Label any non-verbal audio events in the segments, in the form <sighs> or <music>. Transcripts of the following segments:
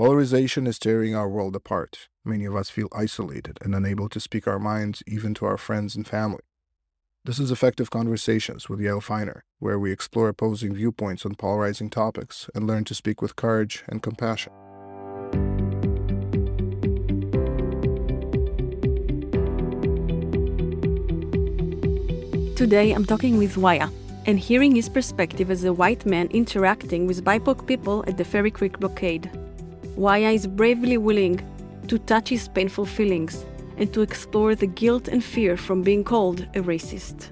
Polarization is tearing our world apart. Many of us feel isolated and unable to speak our minds even to our friends and family. This is Effective Conversations with Yael Feiner, where we explore opposing viewpoints on polarizing topics and learn to speak with courage and compassion. Today I'm talking with Waya and hearing his perspective as a white man interacting with BIPOC people at the Fairy Creek blockade. Waya is bravely willing to touch his painful feelings and to explore the guilt and fear from being called a racist.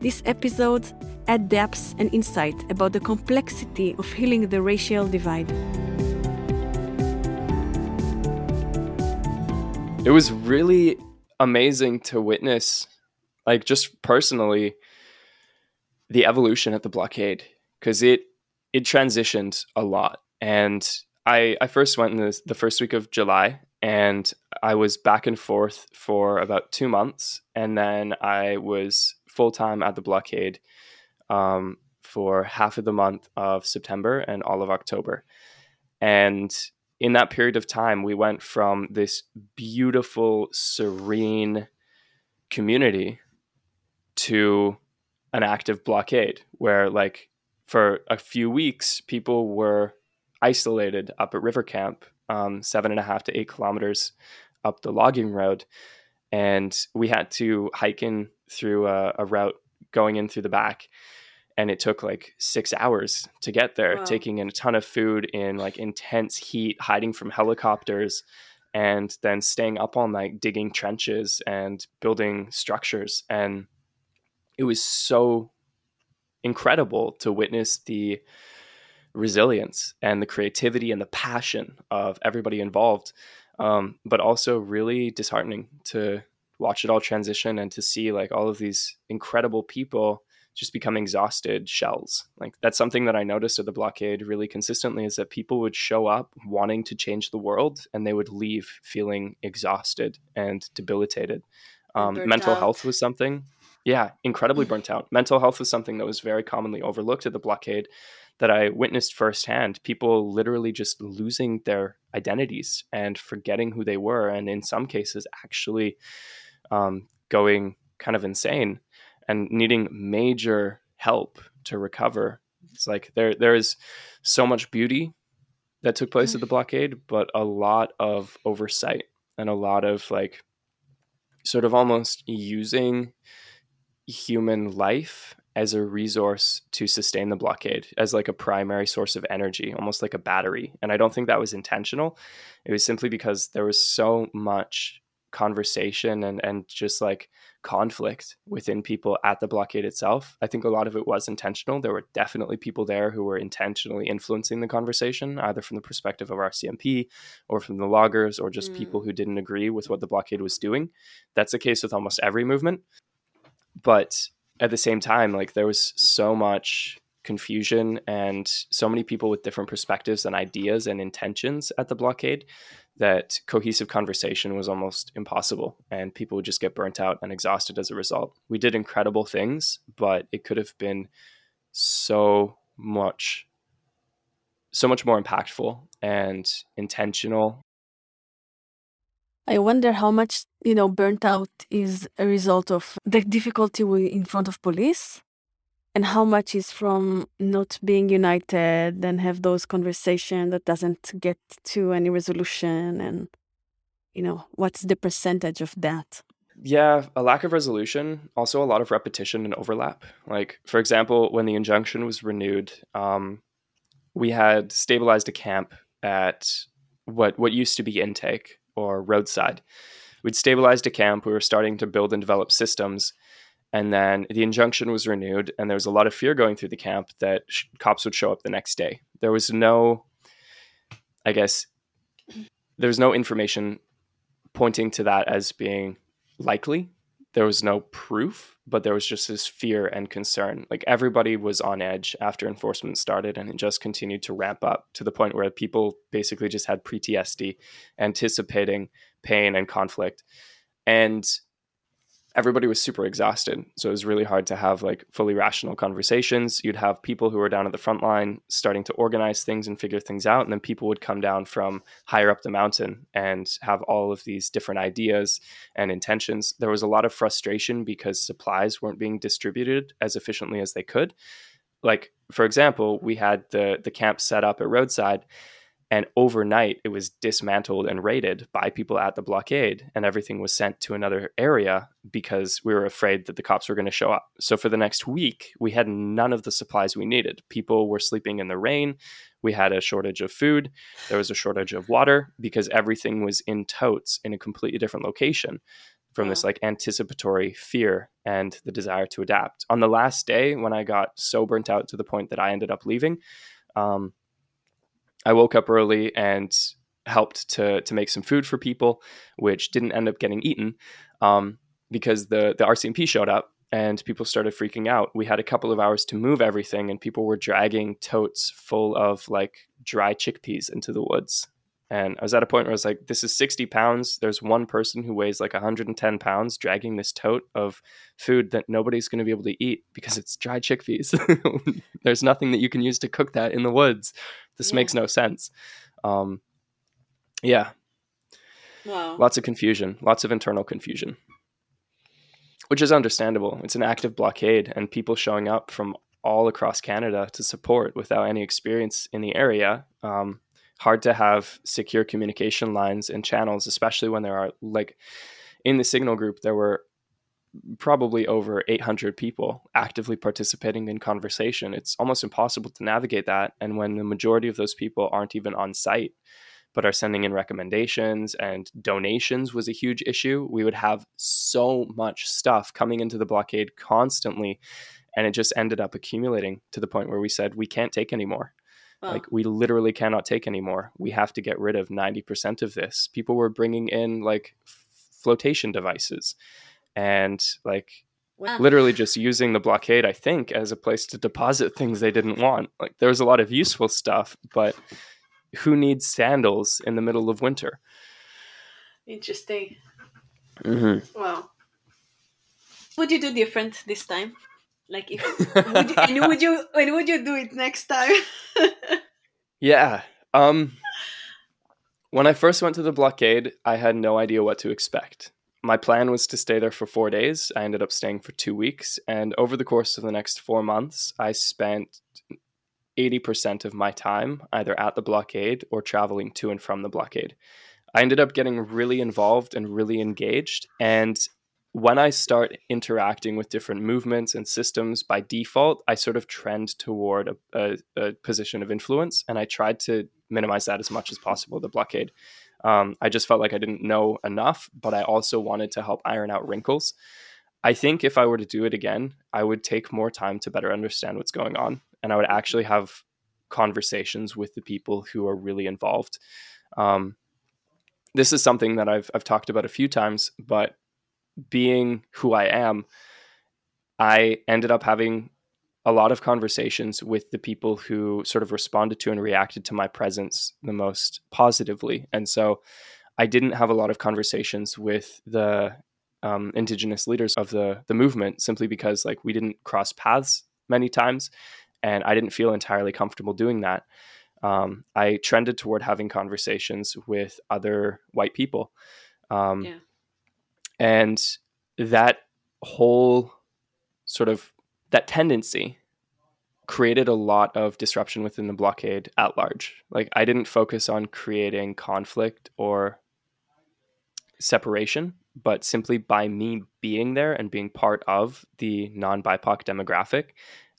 This episode adds depth and insight about the complexity of healing the racial divide. It was really amazing to witness like just personally the evolution at the blockade because it it transitioned a lot and i i first went in the, the first week of july and i was back and forth for about two months and then i was full-time at the blockade um, for half of the month of september and all of october. And in that period of time we went from this beautiful serene community to an active blockade where like for a few weeks people were isolated up at river camp um, seven and a half to eight kilometers up the logging road. And we had to hike in through a, a route going in through the back. And it took like six hours to get there wow. taking in a ton of food in like intense heat hiding from helicopters and then staying up all night digging trenches and building structures. And it was so incredible to witness the resilience and the creativity and the passion of everybody involved um, but also really disheartening to watch it all transition and to see like all of these incredible people just become exhausted shells like that's something that i noticed at the blockade really consistently is that people would show up wanting to change the world and they would leave feeling exhausted and debilitated um, mental out. health was something yeah, incredibly <sighs> burnt out. Mental health was something that was very commonly overlooked at the blockade that I witnessed firsthand. People literally just losing their identities and forgetting who they were, and in some cases, actually um, going kind of insane and needing major help to recover. It's like there there is so much beauty that took place at the mm. blockade, but a lot of oversight and a lot of like sort of almost using human life as a resource to sustain the blockade as like a primary source of energy almost like a battery. And i don't think that was intentional. It was simply because there was so much conversation and and just like conflict within people at the blockade itself. I think a lot of it was intentional. There were definitely people there who were intentionally influencing the conversation either from the perspective of rcmp or from the loggers or just mm. people who didn't agree with what the blockade was doing. That's the case with almost every movement. But at the same time like there was so much confusion and so many people with different perspectives and ideas and intentions at the blockade that cohesive conversation was almost impossible and people would just get burnt out and exhausted as a result. We did incredible things, but it could have been so much so much more impactful and intentional I wonder how much, you know, burnt out is a result of the difficulty in front of police and how much is from not being united and have those conversations that doesn't get to any resolution and you know what's the percentage of that? Yeah a lack of resolution also a lot of repetition and overlap. Like for example when the injunction was renewed um, we had stabilized a camp at what what used to be intake or roadside. We'd stabilized a camp. We were starting to build and develop systems. And then the injunction was renewed, and there was a lot of fear going through the camp that sh- cops would show up the next day. There was no, I guess, there was no information pointing to that as being likely. There was no proof, but there was just this fear and concern. Like everybody was on edge after enforcement started, and it just continued to ramp up to the point where people basically just had PTSD, anticipating pain and conflict. And everybody was super exhausted. So it was really hard to have like fully rational conversations. You'd have people who were down at the front line starting to organize things and figure things out. And then people would come down from higher up the mountain and have all of these different ideas and intentions. There was a lot of frustration because supplies weren't being distributed as efficiently as they could. Like, for example, we had the the camp set up at roadside and overnight, it was dismantled and raided by people at the blockade, and everything was sent to another area because we were afraid that the cops were going to show up. So, for the next week, we had none of the supplies we needed. People were sleeping in the rain. We had a shortage of food. There was a shortage of water because everything was in totes in a completely different location from this like anticipatory fear and the desire to adapt. On the last day, when I got so burnt out to the point that I ended up leaving, um, I woke up early and helped to to make some food for people, which didn't end up getting eaten um, because the the RCMP showed up and people started freaking out. We had a couple of hours to move everything, and people were dragging totes full of like dry chickpeas into the woods. And I was at a point where I was like, this is 60 pounds. There's one person who weighs like 110 pounds dragging this tote of food that nobody's going to be able to eat because it's dry chickpeas. <laughs> There's nothing that you can use to cook that in the woods. This yeah. makes no sense. Um, yeah. Wow. Lots of confusion, lots of internal confusion, which is understandable. It's an active blockade, and people showing up from all across Canada to support without any experience in the area. Um, hard to have secure communication lines and channels, especially when there are like in the signal group, there were probably over 800 people actively participating in conversation. It's almost impossible to navigate that. And when the majority of those people aren't even on site, but are sending in recommendations and donations was a huge issue. We would have so much stuff coming into the blockade constantly. And it just ended up accumulating to the point where we said, we can't take anymore. Wow. Like we literally cannot take anymore. We have to get rid of 90% of this. People were bringing in like flotation devices and like wow. literally just using the blockade I think as a place to deposit things they didn't want. Like there was a lot of useful stuff, but who needs sandals in the middle of winter? Interesting. Mm-hmm. Wow. Would you do different this time? Like if <laughs> would you, and would you and would you do it next time? <laughs> yeah. Um when I first went to the blockade, I had no idea what to expect. My plan was to stay there for 4 days. I ended up staying for 2 weeks and over the course of the next 4 months, I spent 80% of my time either at the blockade or traveling to and from the blockade. I ended up getting really involved and really engaged and when I start interacting with different movements and systems by default, I sort of trend toward a, a, a position of influence. And I tried to minimize that as much as possible, the blockade. Um, I just felt like I didn't know enough, but I also wanted to help iron out wrinkles. I think if I were to do it again, I would take more time to better understand what's going on. And I would actually have conversations with the people who are really involved. Um, this is something that I've, I've talked about a few times, but being who I am, I ended up having a lot of conversations with the people who sort of responded to and reacted to my presence the most positively. And so I didn't have a lot of conversations with the um, indigenous leaders of the the movement simply because like we didn't cross paths many times, and I didn't feel entirely comfortable doing that. Um, I trended toward having conversations with other white people. Um, yeah and that whole sort of that tendency created a lot of disruption within the blockade at large. Like I didn't focus on creating conflict or separation, but simply by me being there and being part of the non BIPOC demographic,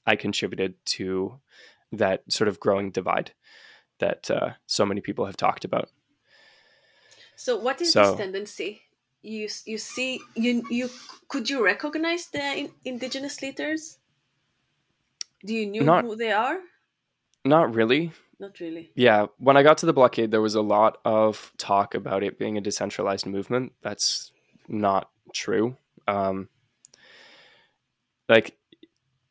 I contributed to that sort of growing divide that uh, so many people have talked about. So, what is so, this tendency? You you see you you could you recognize the in, indigenous leaders? Do you know not, who they are? Not really. Not really. Yeah, when I got to the blockade, there was a lot of talk about it being a decentralized movement. That's not true. Um, like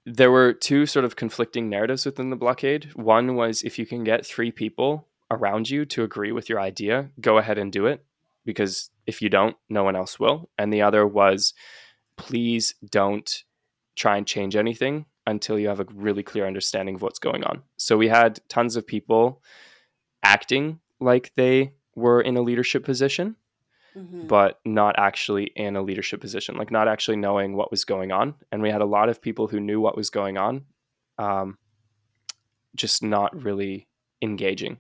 there were two sort of conflicting narratives within the blockade. One was if you can get three people around you to agree with your idea, go ahead and do it because if you don't, no one else will. And the other was please don't try and change anything until you have a really clear understanding of what's going on. So we had tons of people acting like they were in a leadership position, mm-hmm. but not actually in a leadership position, like not actually knowing what was going on. And we had a lot of people who knew what was going on, um, just not really engaging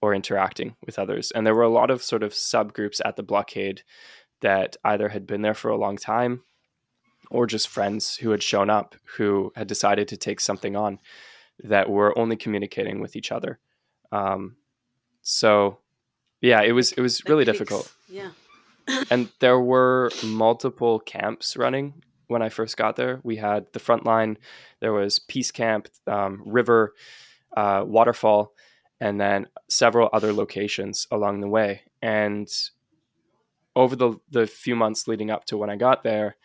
or interacting with others. And there were a lot of sort of subgroups at the blockade that either had been there for a long time or just friends who had shown up who had decided to take something on that were only communicating with each other. Um, so yeah, it was it was really difficult. Yeah. <coughs> and there were multiple camps running when I first got there. We had the front line, there was Peace Camp, um, River, uh, Waterfall, and then several other locations along the way. And over the the few months leading up to when I got there,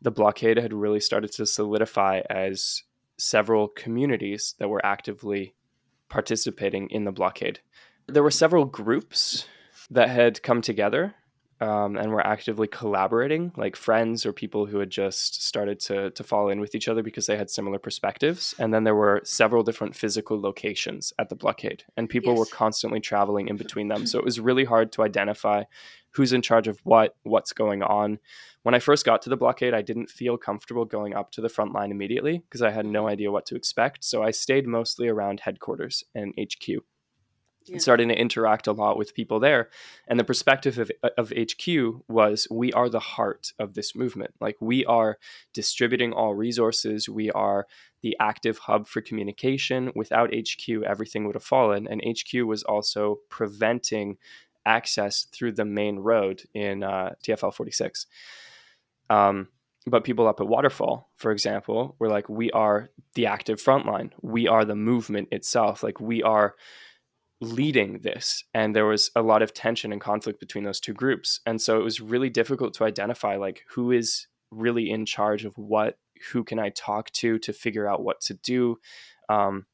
the blockade had really started to solidify as several communities that were actively participating in the blockade. There were several groups that had come together um, and were actively collaborating, like friends or people who had just started to to fall in with each other because they had similar perspectives. And then there were several different physical locations at the blockade, and people yes. were constantly traveling in between them. So it was <laughs> really hard to identify who's in charge of what, what's going on. When I first got to the blockade, I didn't feel comfortable going up to the front line immediately because I had no idea what to expect. So I stayed mostly around headquarters and HQ yeah. starting to interact a lot with people there. And the perspective of, of HQ was we are the heart of this movement. Like we are distributing all resources, we are the active hub for communication. Without HQ, everything would have fallen. And HQ was also preventing access through the main road in uh, TFL 46. Um, but people up at Waterfall, for example, were like, we are the active frontline. We are the movement itself. Like we are leading this and there was a lot of tension and conflict between those two groups. And so it was really difficult to identify like who is really in charge of what who can i talk to to figure out what to do. Um,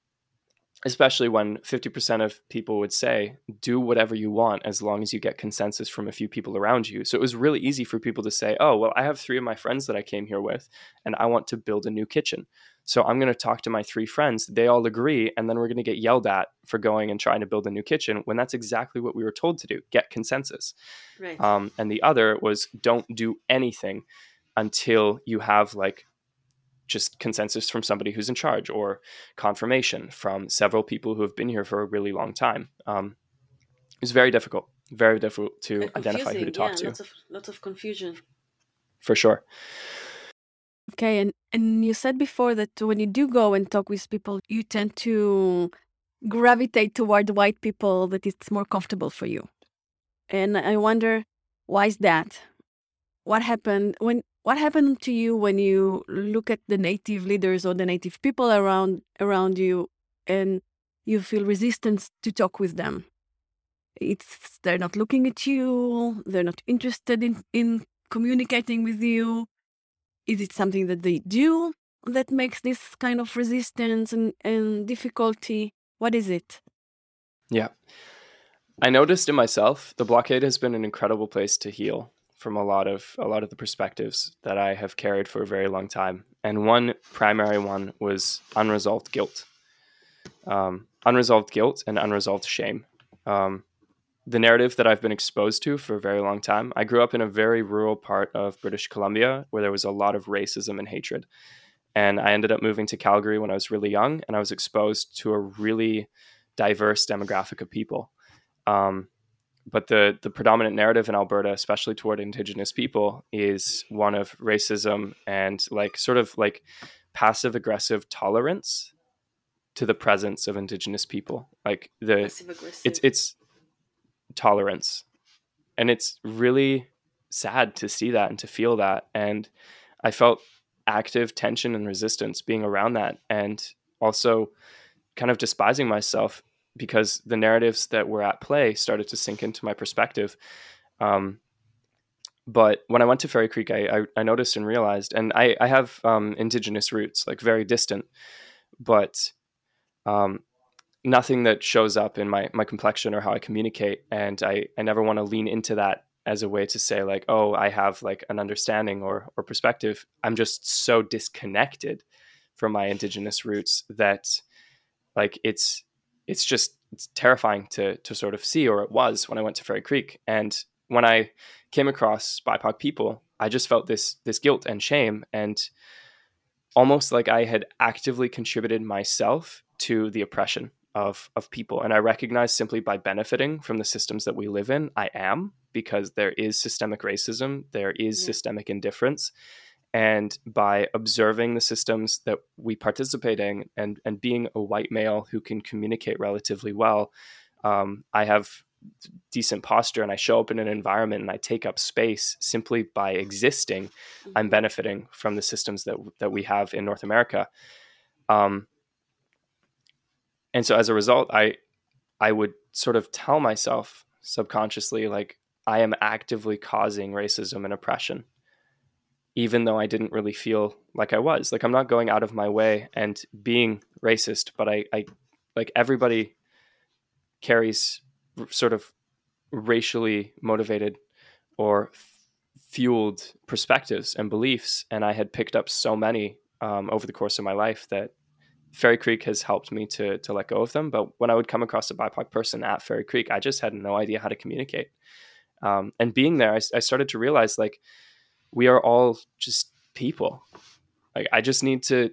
especially when 50% of people would say do whatever you want as long as you get consensus from a few people around you. So it was really easy for people to say oh well i have three of my friends that i came here with and i want to build a new kitchen. So i'm going to talk to my three friends. They all agree and then we're going to get yelled at for going and trying to build a new kitchen when that's exactly what we were told to do get consensus. Right. um, and the other was don't do anything until you have like just consensus from somebody who's in charge or confirmation from several people who have been here for a really long time. Um, it's very difficult, very difficult to identify who to talk yeah, to. Lots of, lots of confusion. For sure. Okay, and, and you said before that when you do go and talk with people, you tend to gravitate toward white people that it's more comfortable for you. And I wonder why is that? What happened when what happened to you when you look at the native leaders or the native people around around you and you feel resistance to talk with them? It's they're not looking at you, they're not interested in, in communicating with you. Is it something that they do that makes this kind of resistance and, and difficulty? What is it? Yeah. I noticed in myself, the blockade has been an incredible place to heal from a lot of a lot of the perspectives that I have carried for a very long time, and one primary one was unresolved guilt, um, unresolved guilt and unresolved shame. Um, the narrative that I've been exposed to for a very long time. I grew up in a very rural part of British Columbia where there was a lot of racism and hatred. And I ended up moving to Calgary when I was really young, and I was exposed to a really diverse demographic of people. Um, but the the predominant narrative in Alberta, especially toward Indigenous people, is one of racism and like sort of like passive aggressive tolerance to the presence of Indigenous people. Like the it's it's tolerance, and it's really sad to see that and to feel that. And I felt active tension and resistance being around that, and also kind of despising myself because the narratives that were at play started to sink into my perspective. Um, but when I went to Fairy Creek, I, I, I noticed and realized, and I, I have um, indigenous roots, like very distant, but um, nothing that shows up in my, my complexion or how I communicate. And I, I never want to lean into that as a way to say like oh i have like an understanding or or perspective i'm just so disconnected from my indigenous roots that like it's it's just it's terrifying to to sort of see or it was when i went to fairy creek. And when i came across bipoc people i just felt this this guilt and shame and almost like i had actively contributed myself to the oppression of of people. And i recognize simply by benefiting from the systems that we live in i am because there is systemic racism there is yeah. systemic indifference and by observing the systems that we participate in and and being a white male who can communicate relatively well um, i have decent posture and i show up in an environment and i take up space simply by existing mm-hmm. i'm benefiting from the systems that that we have in north america um, and so as a result i i would sort of tell myself subconsciously like i am actively causing racism and oppression even though i didn't really feel like i was like i'm not going out of my way and being racist but i i like everybody carries sort of racially motivated or f- fueled perspectives and beliefs and i had picked up so many um, over the course of my life that Fairy Creek has helped me to to let go of them. But when I would come across a BIPOC person at Fairy Creek, I just had no idea how to communicate. Um, and being there, I, I, started to realize like we are all just people. Like I just need to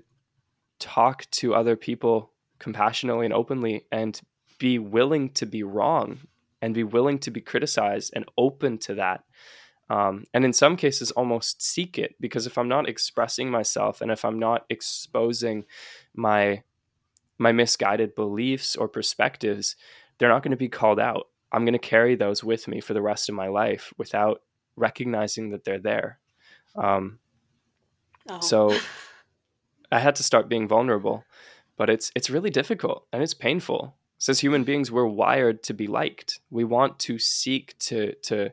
talk to other people compassionately and openly, and be willing to be wrong, and be willing to be criticized, and open to that. Um, and in some cases, almost seek it because if I'm not expressing myself and if I'm not exposing my my misguided beliefs or perspectives, they're not going to be called out. I'm going to carry those with me for the rest of my life without recognizing that they're there. Um, oh. So I had to start being vulnerable, but it's it's really difficult and it's painful. So as human beings, we're wired to be liked. We want to seek to to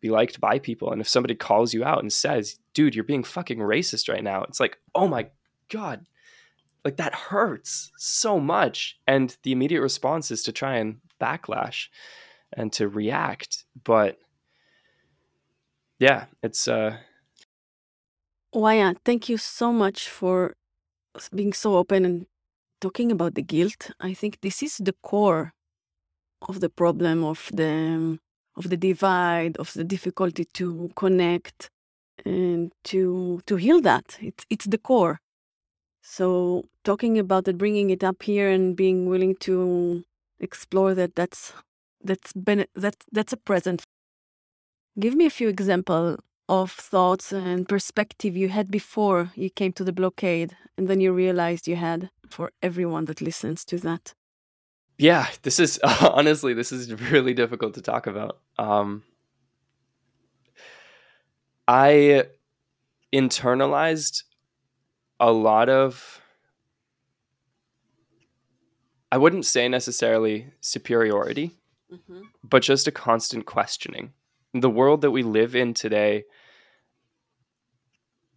be liked by people. And if somebody calls you out and says, "Dude, you're being fucking racist right now," it's like, "Oh my god, like that hurts so much and the immediate response is to try and backlash and to react but yeah it's uh Waya, thank you so much for being so open and talking about the guilt. I think this is the core of the problem of the of the divide, of the difficulty to connect and to to heal that. It's it's the core. So talking about it, bringing it up here, and being willing to explore that that's that's been that that's a present. Give me a few example of thoughts and perspective you had before you came to the blockade, and then you realized you had for everyone that listens to that. Yeah, this is <laughs> honestly this is really difficult to talk about. Um, I internalized a lot of I wouldn't say necessarily superiority, mm-hmm. but just a constant questioning. The world that we live in today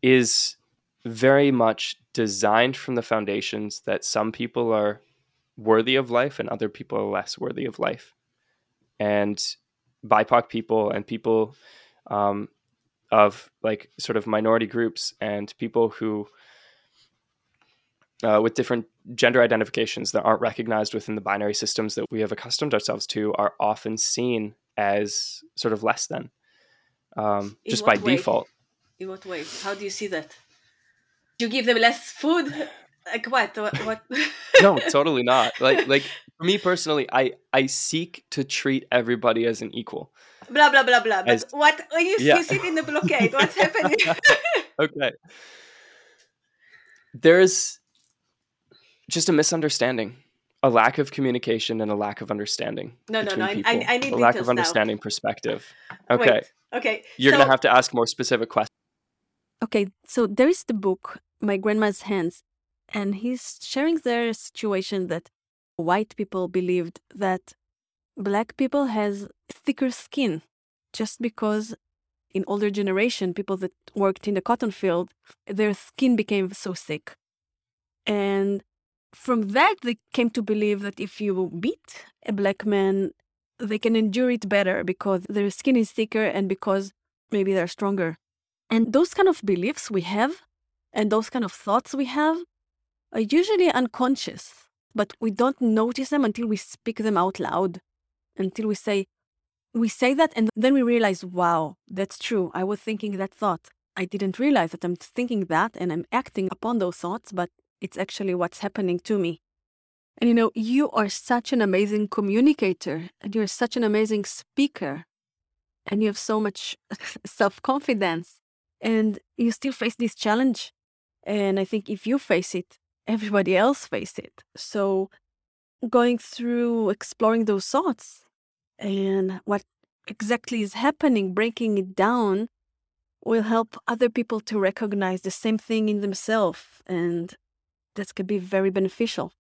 is very much designed from the foundations that some people are worthy of life and other people are less worthy of life. And BIPOC people and people um, of like sort of minority groups and people who uh, with different gender identifications that aren't recognized within the binary systems that we have accustomed ourselves to are often seen as sort of less than, um, just by way? default. In what way? How do you see that? You give them less food? Like what? What? what? <laughs> no, <laughs> totally not. Like, like for me personally, I I seek to treat everybody as an equal. Blah blah blah blah. As, but what? Oh, when you, yeah. you sit in the blockade, what's happening? <laughs> okay. There's just a misunderstanding, a lack of communication, and a lack of understanding. No, no, no. I, I, need a lack of understanding now. perspective. Okay. Wait, okay. You're so, gonna have to ask more specific questions. Okay, so there is the book, My Grandma's Hands, and he's sharing their situation that white people believed that black people has thicker skin just because in older generation people that worked in the cotton field their skin became so thick and from that they came to believe that if you beat a black man they can endure it better because their skin is thicker and because maybe they're stronger. And those kind of beliefs we have and those kind of thoughts we have are usually unconscious, but we don't notice them until we speak them out loud, until we say, we say that and then we realize, wow, that's true. I was thinking that thought. I didn't realize that I'm thinking that and I'm acting upon those thoughts, but it's actually what's happening to me. And you know, you are such an amazing communicator and you're such an amazing speaker and you have so much <laughs> self confidence and you still face this challenge. And I think if you face it, everybody else face it. So going through exploring those thoughts and what exactly is happening, breaking it down will help other people to recognize the same thing in themselves and that could be very beneficial.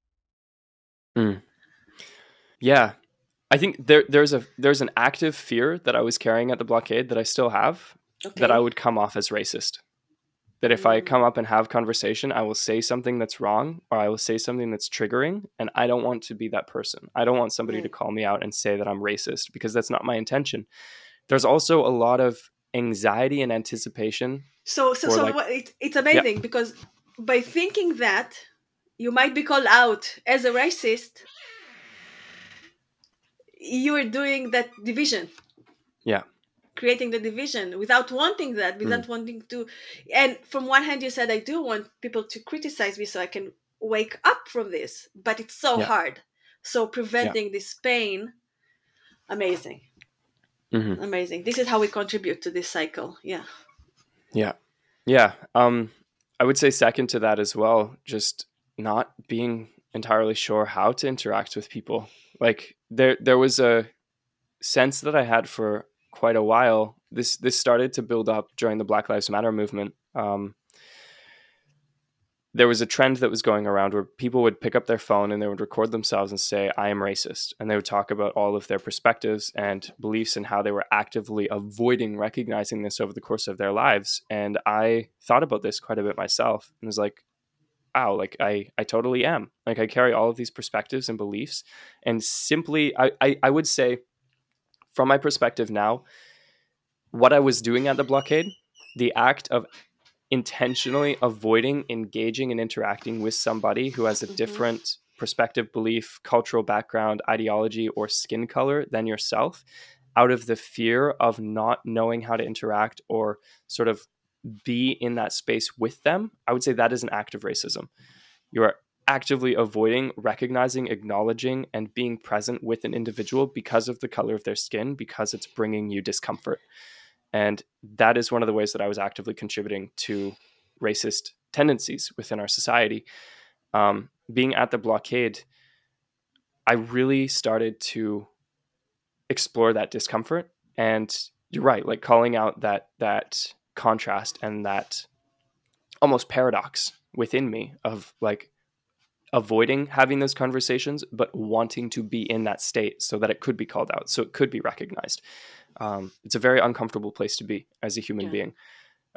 Mm. Yeah, I think there there's a there's an active fear that I was carrying at the blockade that I still have okay. that I would come off as racist. That if mm. I come up and have conversation, I will say something that's wrong or I will say something that's triggering, and I don't want to be that person. I don't want somebody mm. to call me out and say that I'm racist because that's not my intention. There's also a lot of anxiety and anticipation. So so so like, it, it's amazing yeah. because by thinking that you might be called out as a racist you're doing that division yeah creating the division without wanting that without mm. wanting to and from one hand you said i do want people to criticize me so i can wake up from this but it's so yeah. hard so preventing yeah. this pain amazing mm-hmm. amazing this is how we contribute to this cycle yeah yeah yeah um I would say second to that as well, just not being entirely sure how to interact with people. Like there there was a sense that I had for quite a while. This this started to build up during the Black Lives Matter movement. Um, there was a trend that was going around where people would pick up their phone and they would record themselves and say, I am racist. And they would talk about all of their perspectives and beliefs and how they were actively avoiding recognizing this over the course of their lives. And I thought about this quite a bit myself and was like, wow, like I, I totally am. Like I carry all of these perspectives and beliefs. And simply, I, I, I would say, from my perspective now, what I was doing at the blockade, the act of intentionally avoiding engaging and interacting with somebody who has a mm-hmm. different perspective, belief, cultural background, ideology, or skin color than yourself out of the fear of not knowing how to interact or sort of be in that space with them, I would say that is an act of racism. You are actively avoiding recognizing, acknowledging, and being present with an individual because of the color of their skin, because it's bringing you discomfort. And that is one of the ways that I was actively contributing to racist tendencies within our society. Um, being at the blockade, I really started to explore that discomfort. And you're right, like calling out that that contrast and that almost paradox within me of like avoiding having those conversations, but wanting to be in that state so that it could be called out, so it could be recognized. Um, it's a very uncomfortable place to be as a human yeah. being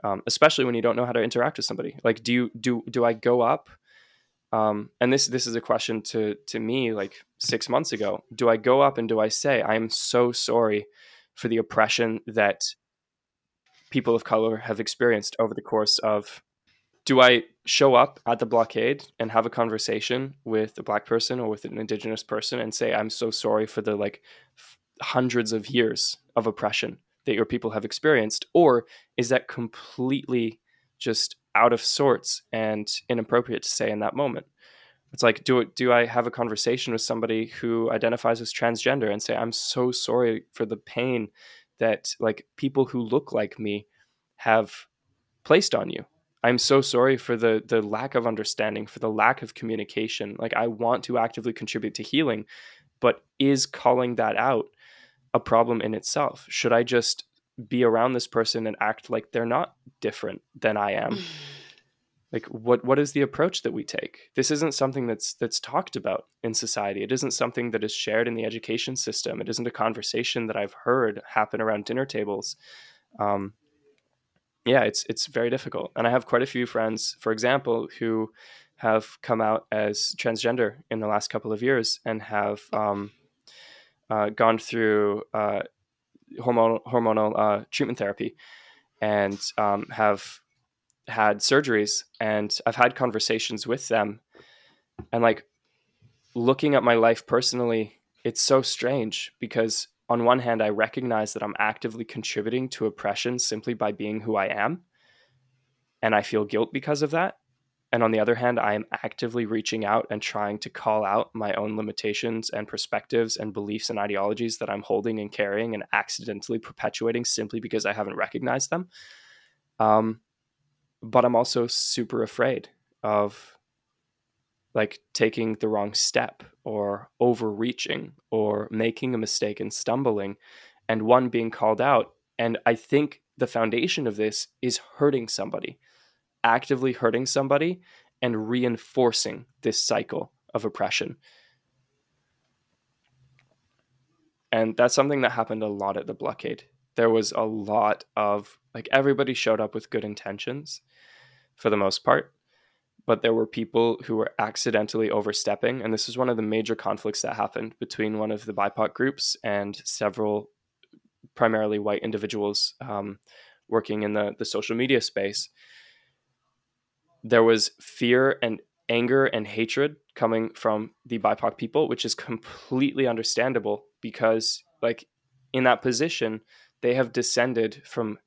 um, especially when you don't know how to interact with somebody. Like do you do do i go up um, and this this is a question to to me like six months ago. Do i go up and do i say i am so sorry for the oppression that people of color have experienced over the course of do i show up at the blockade and have a conversation with a black person or with an indigenous person and say i'm so sorry for the like hundreds of years of oppression that your people have experienced? Or is that completely just out of sorts and inappropriate to say in that moment? It's like, do do I have a conversation with somebody who identifies as transgender and say, "I'm so sorry for the pain that like people who look like me have placed on you. I'm so sorry for the the lack of understanding, for the lack of communication. Like I want to actively contribute to healing, but is calling that out a problem in itself? Should I just be around this person and act like they're not different than I am? <sighs> like what what is the approach that we take? This isn't something that's that's talked about in society. It isn't something that is shared in the education system. It isn't a conversation that I've heard happen around dinner tables. Um, yeah, it's it's very difficult. And I have quite a few friends, for example, who have come out as transgender in the last couple of years and have um, uh, gone through uh, hormonal hormonal uh, treatment therapy and um, have had surgeries, and I've had conversations with them, and like looking at my life personally, it's so strange because on one hand, I recognize that I'm actively contributing to oppression simply by being who I am, and I feel guilt because of that. And on the other hand, I am actively reaching out and trying to call out my own limitations and perspectives and beliefs and ideologies that I'm holding and carrying and accidentally perpetuating simply because I haven't recognized them. Um, but I'm also super afraid of like taking the wrong step or overreaching or making a mistake and stumbling and one being called out. And I think the foundation of this is hurting somebody actively hurting somebody and reinforcing this cycle of oppression. And that's something that happened a lot at the blockade. There was a lot of, like, everybody showed up with good intentions for the most part, but there were people who were accidentally overstepping. And this was one of the major conflicts that happened between one of the BIPOC groups and several primarily white individuals um, working in the, the social media space there was fear and anger and hatred coming from the BIPOC people, which is completely understandable because, like, in that position, they have descended from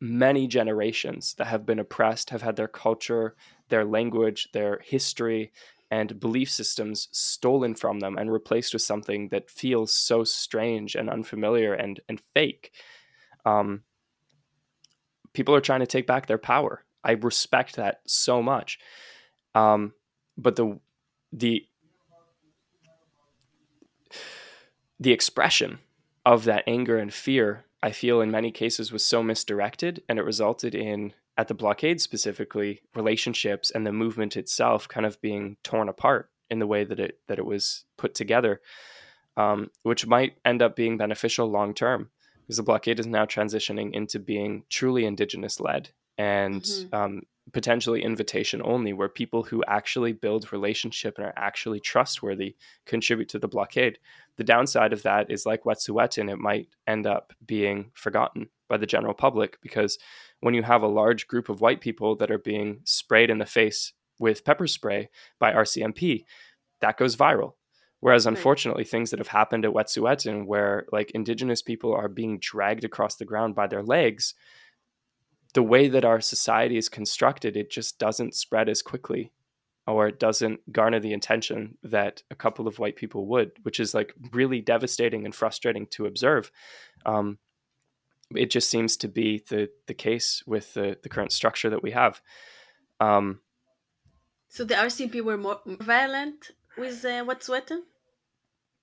many generations that have been oppressed, have had their culture, their language, their history, and belief systems stolen from them and replaced with something that feels so strange and unfamiliar and and fake. Um, people are trying to take back their power I respect that so much. Um, but the the the expression of that anger and fear, I feel in many cases was so misdirected, and it resulted in at the blockade specifically relationships and the movement itself kind of being torn apart in the way that it that it was put together, um, which might end up being beneficial long term because the blockade is now transitioning into being truly indigenous led and mm-hmm. um, potentially invitation only, where people who actually build relationship and are actually trustworthy contribute to the blockade. The downside of that is like Wet'suwet'en, it might end up being forgotten by the general public because when you have a large group of white people that are being sprayed in the face with pepper spray by RCMP, that goes viral. Whereas unfortunately, things that have happened at Wet'suwet'en, where like indigenous people are being dragged across the ground by their legs, the way that our society is constructed, it just doesn't spread as quickly or it doesn't garner the attention that a couple of white people would, which is like really devastating and frustrating to observe. Um, it just seems to be the the case with the, the current structure that we have. Um, so the RCMP were more violent with uh, Wet'suwet'en?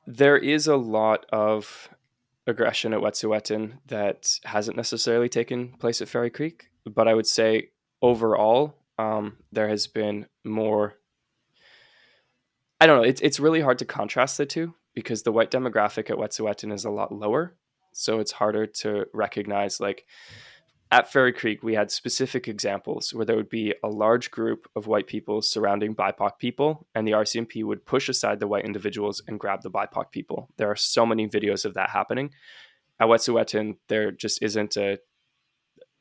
There is a lot of aggression at Wet'suwet'en that hasn't necessarily taken place at Fairy Creek, but I would say overall um, there has been more. I don't know. It's it's really hard to contrast the two because the white demographic at Wet'suwet'en is a lot lower, so it's harder to recognize like at Fairy Creek, we had specific examples where there would be a large group of white people surrounding BIPOC people, and the RCMP would push aside the white individuals and grab the BIPOC people. There are so many videos of that happening. At Wet'suwet'en, there just isn't a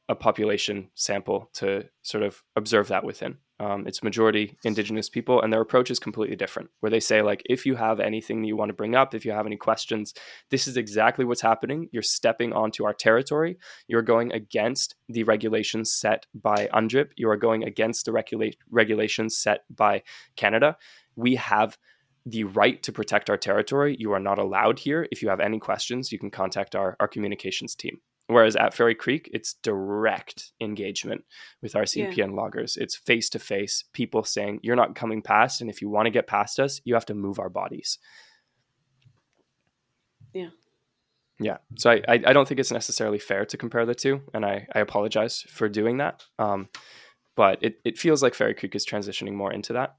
a population sample to sort of observe that within. Um, it's majority indigenous people, and their approach is completely different. Where they say, like, if you have anything that you want to bring up, if you have any questions, this is exactly what's happening. You're stepping onto our territory. You're going against the regulations set by UNDRIP. You are going against the regula- regulations set by Canada. We have the right to protect our territory. You are not allowed here. If you have any questions, you can contact our, our communications team. Whereas at Fairy Creek, it's direct engagement with yeah. and loggers. It's face to face, people saying, You're not coming past. And if you want to get past us, you have to move our bodies. Yeah. Yeah. So I, I, I don't think it's necessarily fair to compare the two. And I, I apologize for doing that. Um, but it, it feels like Fairy Creek is transitioning more into that.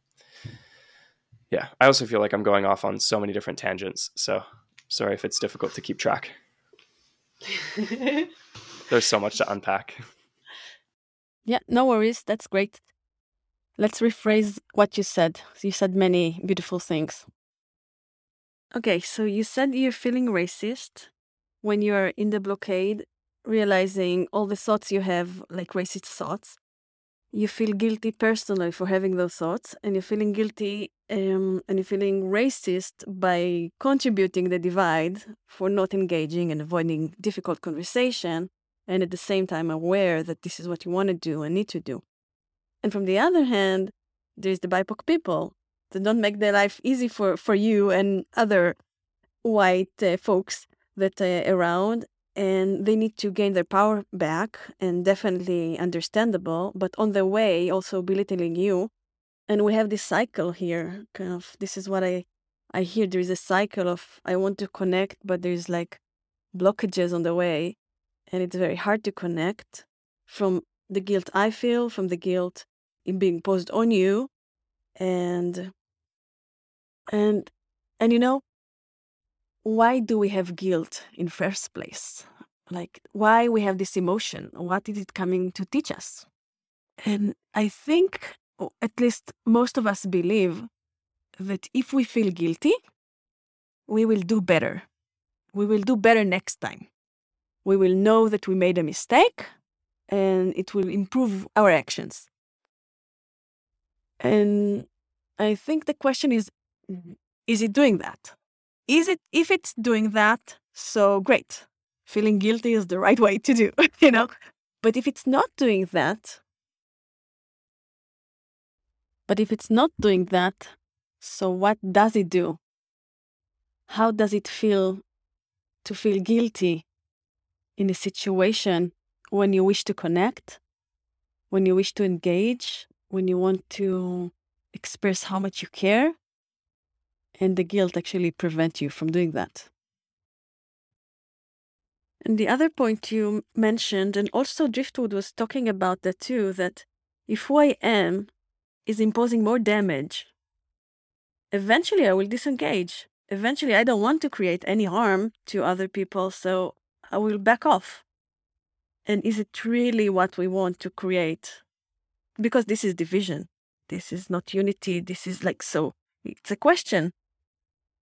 Yeah. I also feel like I'm going off on so many different tangents. So sorry if it's difficult to keep track. <laughs> There's so much to unpack. Yeah, no worries. That's great. Let's rephrase what you said. You said many beautiful things. Okay, so you said you're feeling racist when you're in the blockade, realizing all the thoughts you have, like racist thoughts. You feel guilty personally for having those thoughts, and you're feeling guilty um, and feeling racist by contributing the divide for not engaging and avoiding difficult conversation, and at the same time aware that this is what you want to do and need to do. And from the other hand, there's the BIPOC people that don't make their life easy for, for you and other white uh, folks that are around and they need to gain their power back and definitely understandable but on the way also belittling you and we have this cycle here kind of this is what i i hear there is a cycle of i want to connect but there's like blockages on the way and it's very hard to connect from the guilt i feel from the guilt in being posed on you and and and you know why do we have guilt in first place? Like why we have this emotion? What is it coming to teach us? And i think at least most of us believe that if we feel guilty we will do better we will do better next time we will know that we made a mistake and it will improve our actions and I think the question is is it doing that? Is it if it's doing that, so great. Feeling guilty is the right way to do, <laughs> you know? But if it's not doing that, but if it's not doing that, so what does it do? How does it feel to feel guilty in a situation when you wish to connect, when you wish to engage, when you want to express how much you care, and the guilt actually prevent you from doing that. And the other point you mentioned, and also Driftwood was talking about that too, that if who I am is imposing more damage, eventually I will disengage. Eventually, I don't want to create any harm to other people, so I will back off. And is it really what we want to create? Because this is division. This is not unity. This is like so. It's a question.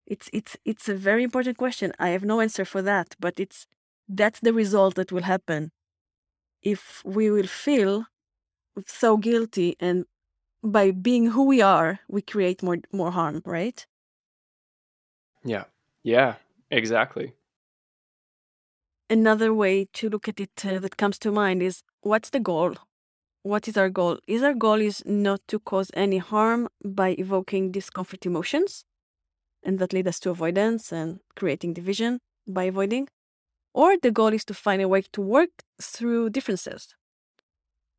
It's it's it's a very important question. I have no answer for that, but it's that's the result that will happen if we will feel so guilty and by being who we are, we create more more harm, right? Yeah. Yeah, exactly. Another way to look at it uh, that comes to mind is what's the goal? What is our goal? Is our goal is not to cause any harm by evoking discomfort emotions, and that lead us to avoidance and creating division by avoiding, or the goal is to find a way to work through differences,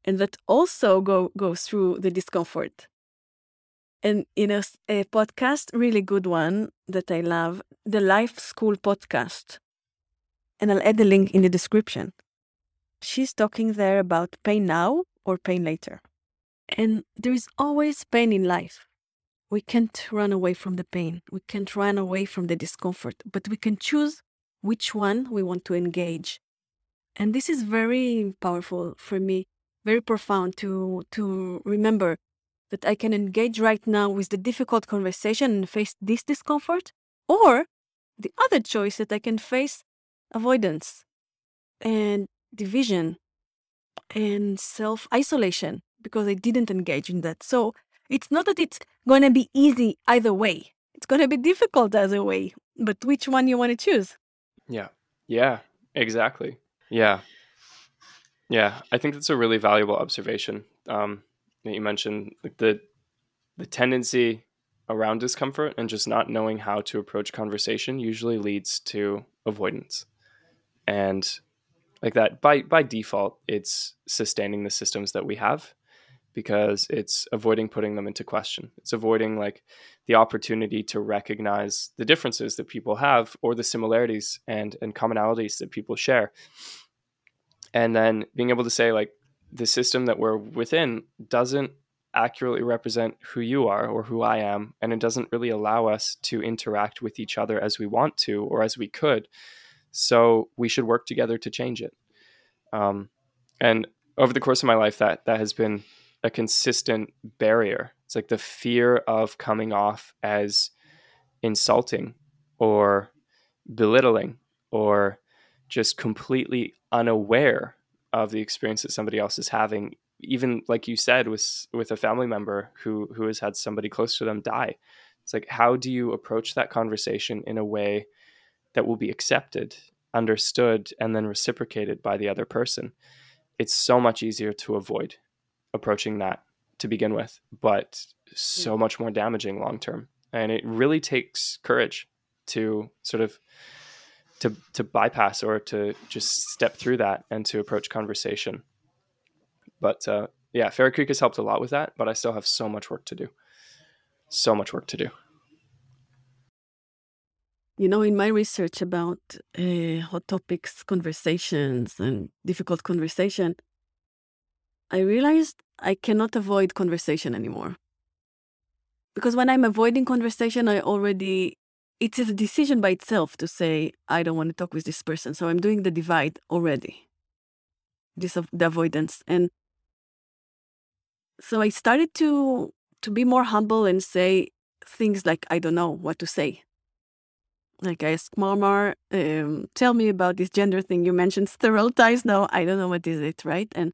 and that also go goes through the discomfort. And in a, a podcast, really good one that I love, the Life School podcast, and I'll add the link in the description. She's talking there about pain now or pain later. And there is always pain in life. We can't run away from the pain. We can't run away from the discomfort, but we can choose which one we want to engage. And this is very powerful for me, very profound to, to remember that I can engage right now with the difficult conversation and face this discomfort, or the other choice that I can face avoidance and division and self isolation because I didn't engage in that. So it's not that it's going to be easy either way. It's going to be difficult either way, but which one you want to choose? Yeah. Yeah, exactly. Yeah. Yeah, I think that's a really valuable observation um, that you mentioned. Like the the tendency around discomfort and just not knowing how to approach conversation usually leads to avoidance. And like that by by default it's sustaining the systems that we have because it's avoiding putting them into question it's avoiding like the opportunity to recognize the differences that people have or the similarities and and commonalities that people share and then being able to say like the system that we're within doesn't accurately represent who you are or who I am and it doesn't really allow us to interact with each other as we want to or as we could so we should work together to change it. Um, and over the course of my life, that that has been a consistent barrier. It's like the fear of coming off as insulting or belittling or just completely unaware of the experience that somebody else is having. Even like you said with with a family member who who has had somebody close to them die. It's like how do you approach that conversation in a way that will be accepted understood and then reciprocated by the other person? It's so much easier to avoid approaching that to begin with but so much more damaging long term. And it really takes courage to sort of to to bypass or to just step through that and to approach conversation. But uh, yeah, Fairy Creek has helped a lot with that, but I still have so much work to do. So much work to do. You know, in my research about uh, hot topics, conversations, and difficult conversation, I realized I cannot avoid conversation anymore. Because when I'm avoiding conversation, I already it's a decision by itself to say i don't want to talk with this person so i'm doing the divide already. This of the avoidance and so i started to to be more humble and say things like i don't know what to say. Like i asked marmar um, tell me about this gender thing you mentioned stereotypes no i don't know what is it right? And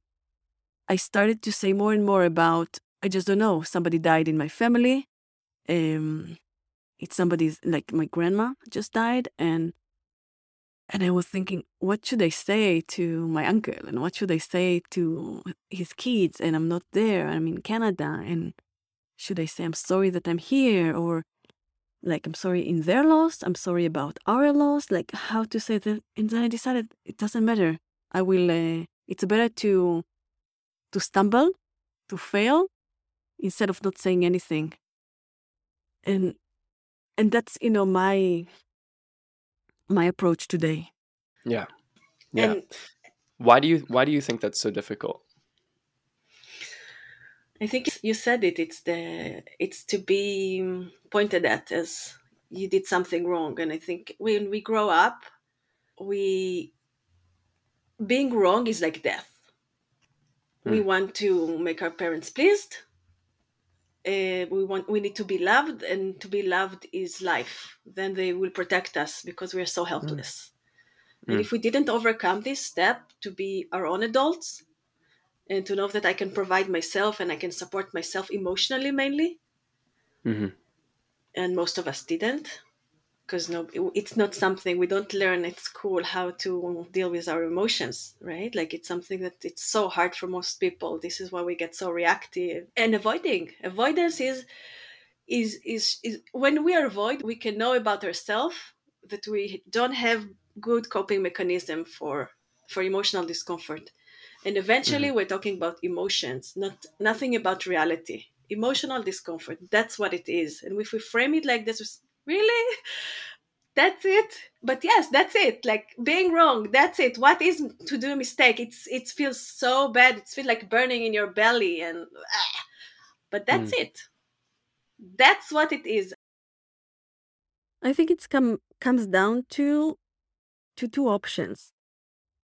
i started to say more and more about i just don't know. Somebody died in my family. Um, it's somebody's like my grandma just died and and I was thinking, what should I say to my uncle and what should I say to his kids? And I'm not there. I'm in Canada. And should I say I'm sorry that I'm here or like I'm sorry in their loss? I'm sorry about our loss. Like how to say that? And then I decided it doesn't matter. I will. Uh, it's better to to stumble, to fail, instead of not saying anything. And and that's you know my my approach today yeah yeah And why do you why do you think that's so difficult I think you said it. It's the it's to be mm, pointed at as you did something wrong. And I think when we grow up, we being wrong is like death. We hmm. want to make our parents pleased. Uh, we want we need to be loved, and to be loved is life. Then they will protect us because we are so helpless. And if we didn't overcome this step to be our own adults, and to know that I can provide myself and I can support myself emotionally mainly. hmm And most of us didn't because no, it's not something we don't learn at school how to deal with our emotions, right? Like it's something that it's so hard for most people. This is why we get so reactive and avoiding. Avoidance is is is, is when we are avoid, we can know about ourselves that we don't have good coping mechanism for for emotional discomfort and eventually mm-hmm. we're talking about emotions not nothing about reality emotional discomfort that's what it is and if we frame it like this really? That's it? But yes that's it. Like being wrong that's it. What is to do a mistake? It's it feels so bad. It feels like burning in your belly and ah. but that's it. That's what it is. I think it's come comes down to to two options.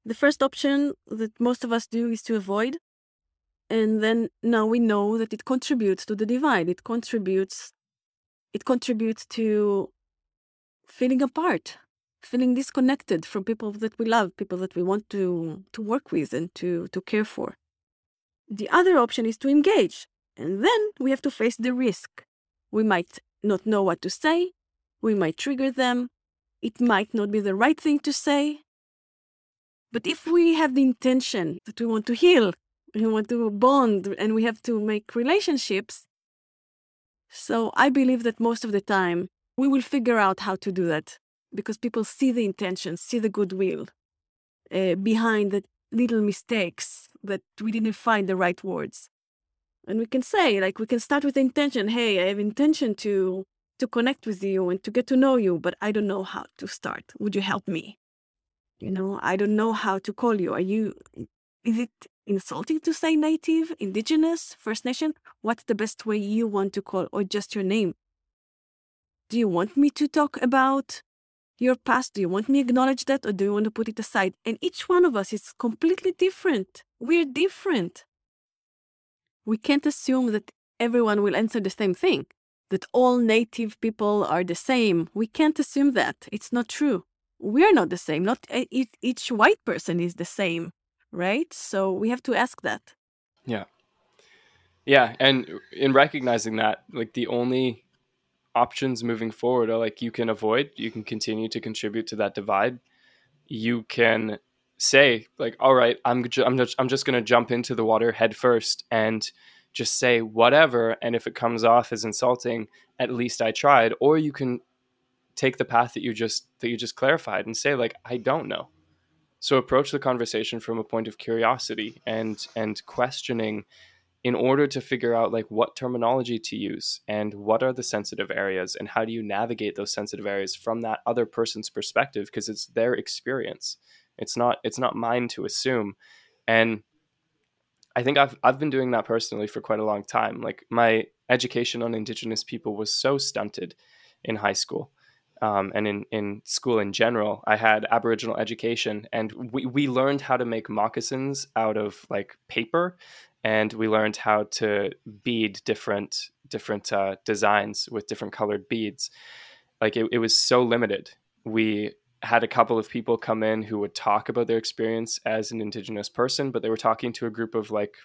The first option that most of us do is to avoid and then now we know that it contributes to the divide. It contributes it contributes to feeling apart feeling disconnected from people that we love people that we want to to work with and to to care for. The other option is to engage and then we have to face the risk. We might not know what to say we might trigger them it might not be the right thing to say. But if we have the intention that we want to heal, we want to bond, and we have to make relationships, so I believe that most of the time we will figure out how to do that because people see the intention, see the goodwill uh, behind the little mistakes that we didn't find the right words. And we can say, like, we can start with intention. Hey, I have intention to to connect with you and to get to know you, but I don't know how to start. Would you help me? you know i don't know how to call you are you is it insulting to say native indigenous first nation what's the best way you want to call or just your name do you want me to talk about your past do you want me to acknowledge that or do you want to put it aside and each one of us is completely different we're different we can't assume that everyone will answer the same thing that all native people are the same. We can't assume that. It's not true. We're not the same. Not each white person is the same, right? So we have to ask that. Yeah. Yeah, and uh, in recognizing that, like the only options moving forward are like you can avoid, you can continue to contribute to that divide. You can say like, all right, I'm I'm just, I'm just going to jump into the water head first and just say whatever and if it comes off as insulting, at least I tried or you can take the path that you just that you just clarified and say like I don't know. So approach the conversation from a point of curiosity and and questioning in order to figure out like what terminology to use and what are the sensitive areas and how do you navigate those sensitive areas from that other person's perspective because it's their experience. It's not it's not mine to assume. And i think i've i've been doing that personally for quite a long time. Like my education on indigenous people was so stunted in high school um, and in, in school in general, I had Aboriginal education, and we, we learned how to make moccasins out of like paper and we learned how to bead different different uh, designs with different colored beads. Like it, it was so limited. We had a couple of people come in who would talk about their experience as an indigenous person, but they were talking to a group of like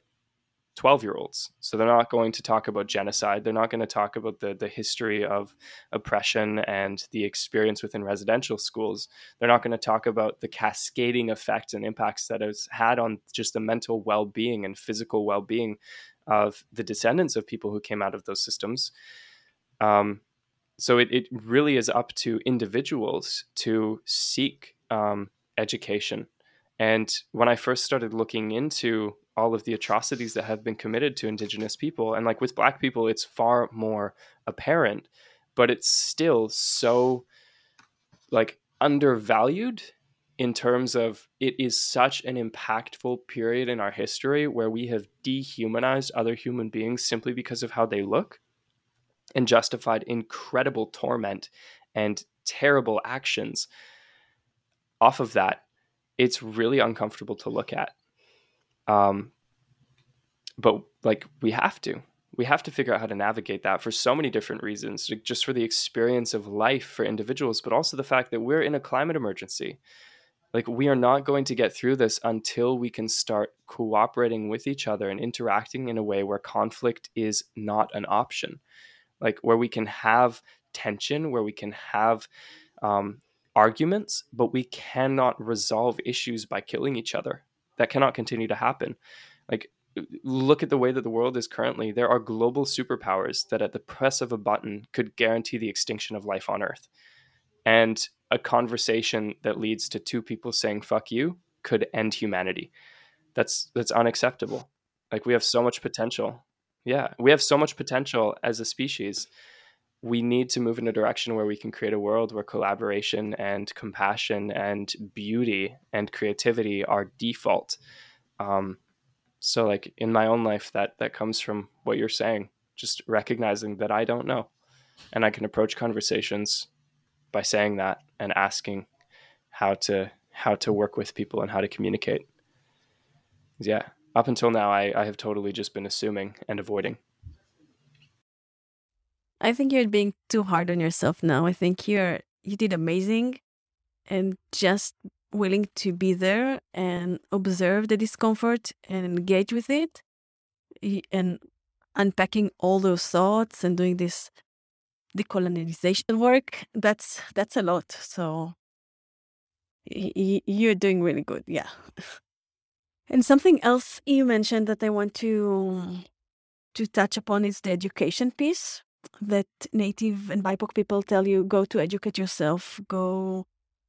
12 year olds. So they're not going to talk about genocide. They're not going to talk about the, the history of oppression and the experience within residential schools. They're not going to talk about the cascading effects and impacts that it's had on just the mental well being and physical well being of the descendants of people who came out of those systems. Um, so it, it really is up to individuals to seek um, education. And when I first started looking into all of the atrocities that have been committed to indigenous people and like with black people it's far more apparent but it's still so like undervalued in terms of it is such an impactful period in our history where we have dehumanized other human beings simply because of how they look and justified incredible torment and terrible actions off of that it's really uncomfortable to look at um, but like we have to, we have to figure out how to navigate that for so many different reasons, just for the experience of life for individuals, but also the fact that we're in a climate emergency. Like we are not going to get through this until we can start cooperating with each other and interacting in a way where conflict is not an option. Like where we can have tension, where we can have um, arguments, but we cannot resolve issues by killing each other that cannot continue to happen. Like, look at the way that the world is currently. There are global superpowers that, at the press of a button, could guarantee the extinction of life on Earth. And a conversation that leads to two people saying "fuck you" could end humanity. That's that's unacceptable. Like we have so much potential. Yeah, we have so much potential as a species we need to move in a direction where we can create a world where collaboration and compassion and beauty and creativity are default. Um, so, like in my own life, that that comes from what you're saying, just recognizing that I don't know, and I can approach conversations by saying that and asking how to how to work with people and how to communicate. Yeah, up until now, I, I have totally just been assuming and avoiding. I think you're being too hard on yourself now. I think you're you did amazing and just willing to be there and observe the discomfort and engage with it and unpacking all those thoughts and doing this decolonization work. That's that's a lot. So you're doing really good. Yeah. And something else you mentioned that i want to to touch upon is the education piece that native and BIPOC people tell you go to educate yourself, go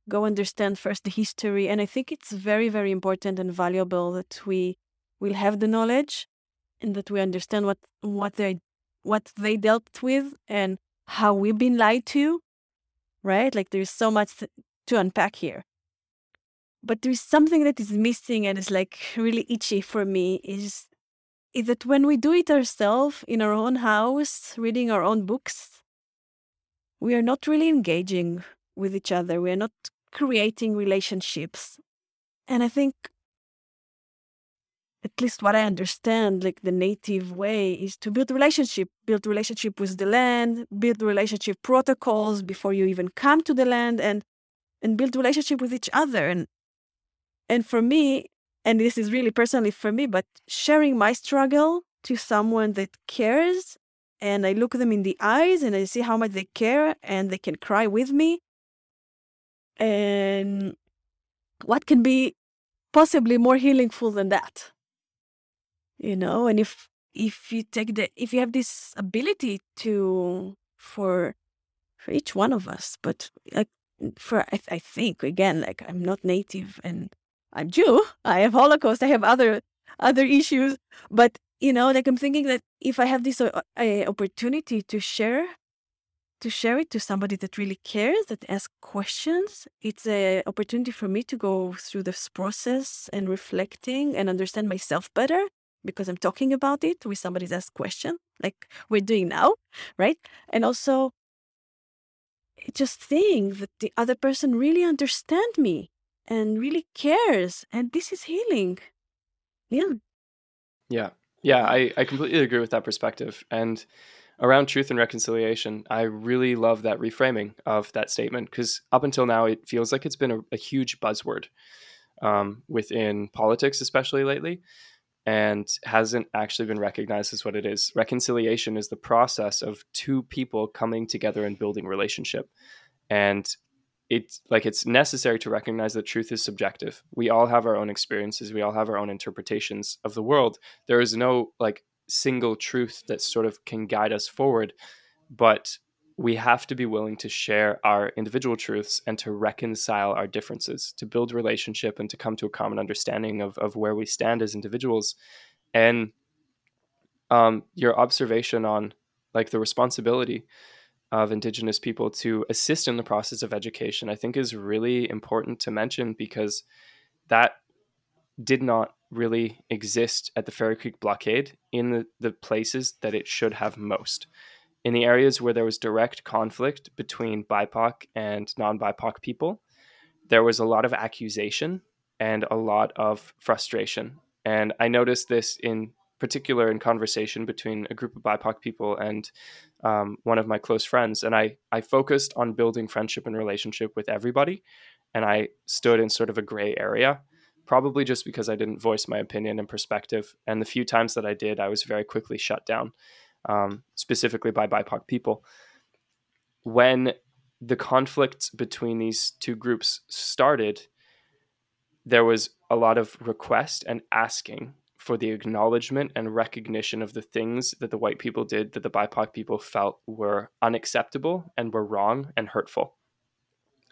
go understand first the history. And I think it's very, very important and valuable that we will have the knowledge and that we understand what what they what they dealt with and how we've been lied to. Right? Like there's so much to unpack here. But there's something that is missing and is like really itchy for me is is that when we do it ourselves in our own house, reading our own books, we are not really engaging with each other. We are not creating relationships. And I think at least what I understand, like the native way is to build relationship, build relationship with the land, build relationship protocols before you even come to the land and and build relationship with each other. And and for me, and this is really personally for me, but sharing my struggle to someone that cares and I look them in the eyes and I see how much they care and they can cry with me. And what can be possibly more healingful than that? you know and if if you take the if you have this ability to for for each one of us but like for I, I think again like i'm not native and i'm jew. I have holocaust. I have other other issues. But you know like i'm thinking that if i have this uh, opportunity to share to share it to somebody that really cares that asks questions it's an opportunity for me to go through this process and reflecting and understand myself better because I'm talking about it with somebody's asked question, like we're doing now, right? And also just think that the other person really understand me and really cares, and this is healing. Yeah. Yeah. Yeah, I, I completely agree with that perspective. And around truth and reconciliation, I really love that reframing of that statement because up until now, it feels like it's been a, a huge buzzword um, within politics, especially lately and hasn't actually been recognized as what it is. Reconciliation is the process of two people coming together and building relationship. And it's like it's necessary to recognize that truth is subjective. We all have our own experiences, we all have our own interpretations of the world. There is no like single truth that sort of can guide us forward, but we have to be willing to share our individual truths and to reconcile our differences, to build relationship and to come to a common understanding of, of where we stand as individuals. And um, your observation on like the responsibility of Indigenous people to assist in the process of education, I think is really important to mention because that did not really exist at the Fairy Creek blockade in the, the places that it should have most in the areas where there was direct conflict between BIPOC and non BIPOC people, there was a lot of accusation and a lot of frustration. And I noticed this in particular in conversation between a group of BIPOC people and um, one of my close friends. And I, I focused on building friendship and relationship with everybody. And I stood in sort of a gray area, probably just because I didn't voice my opinion and perspective. And the few times that I did, I was very quickly shut down um, specifically by BIPOC people. When the conflict between these two groups started, there was a lot of request and asking for the acknowledgement and recognition of the things that the white people did that the BIPOC people felt were unacceptable and were wrong and hurtful.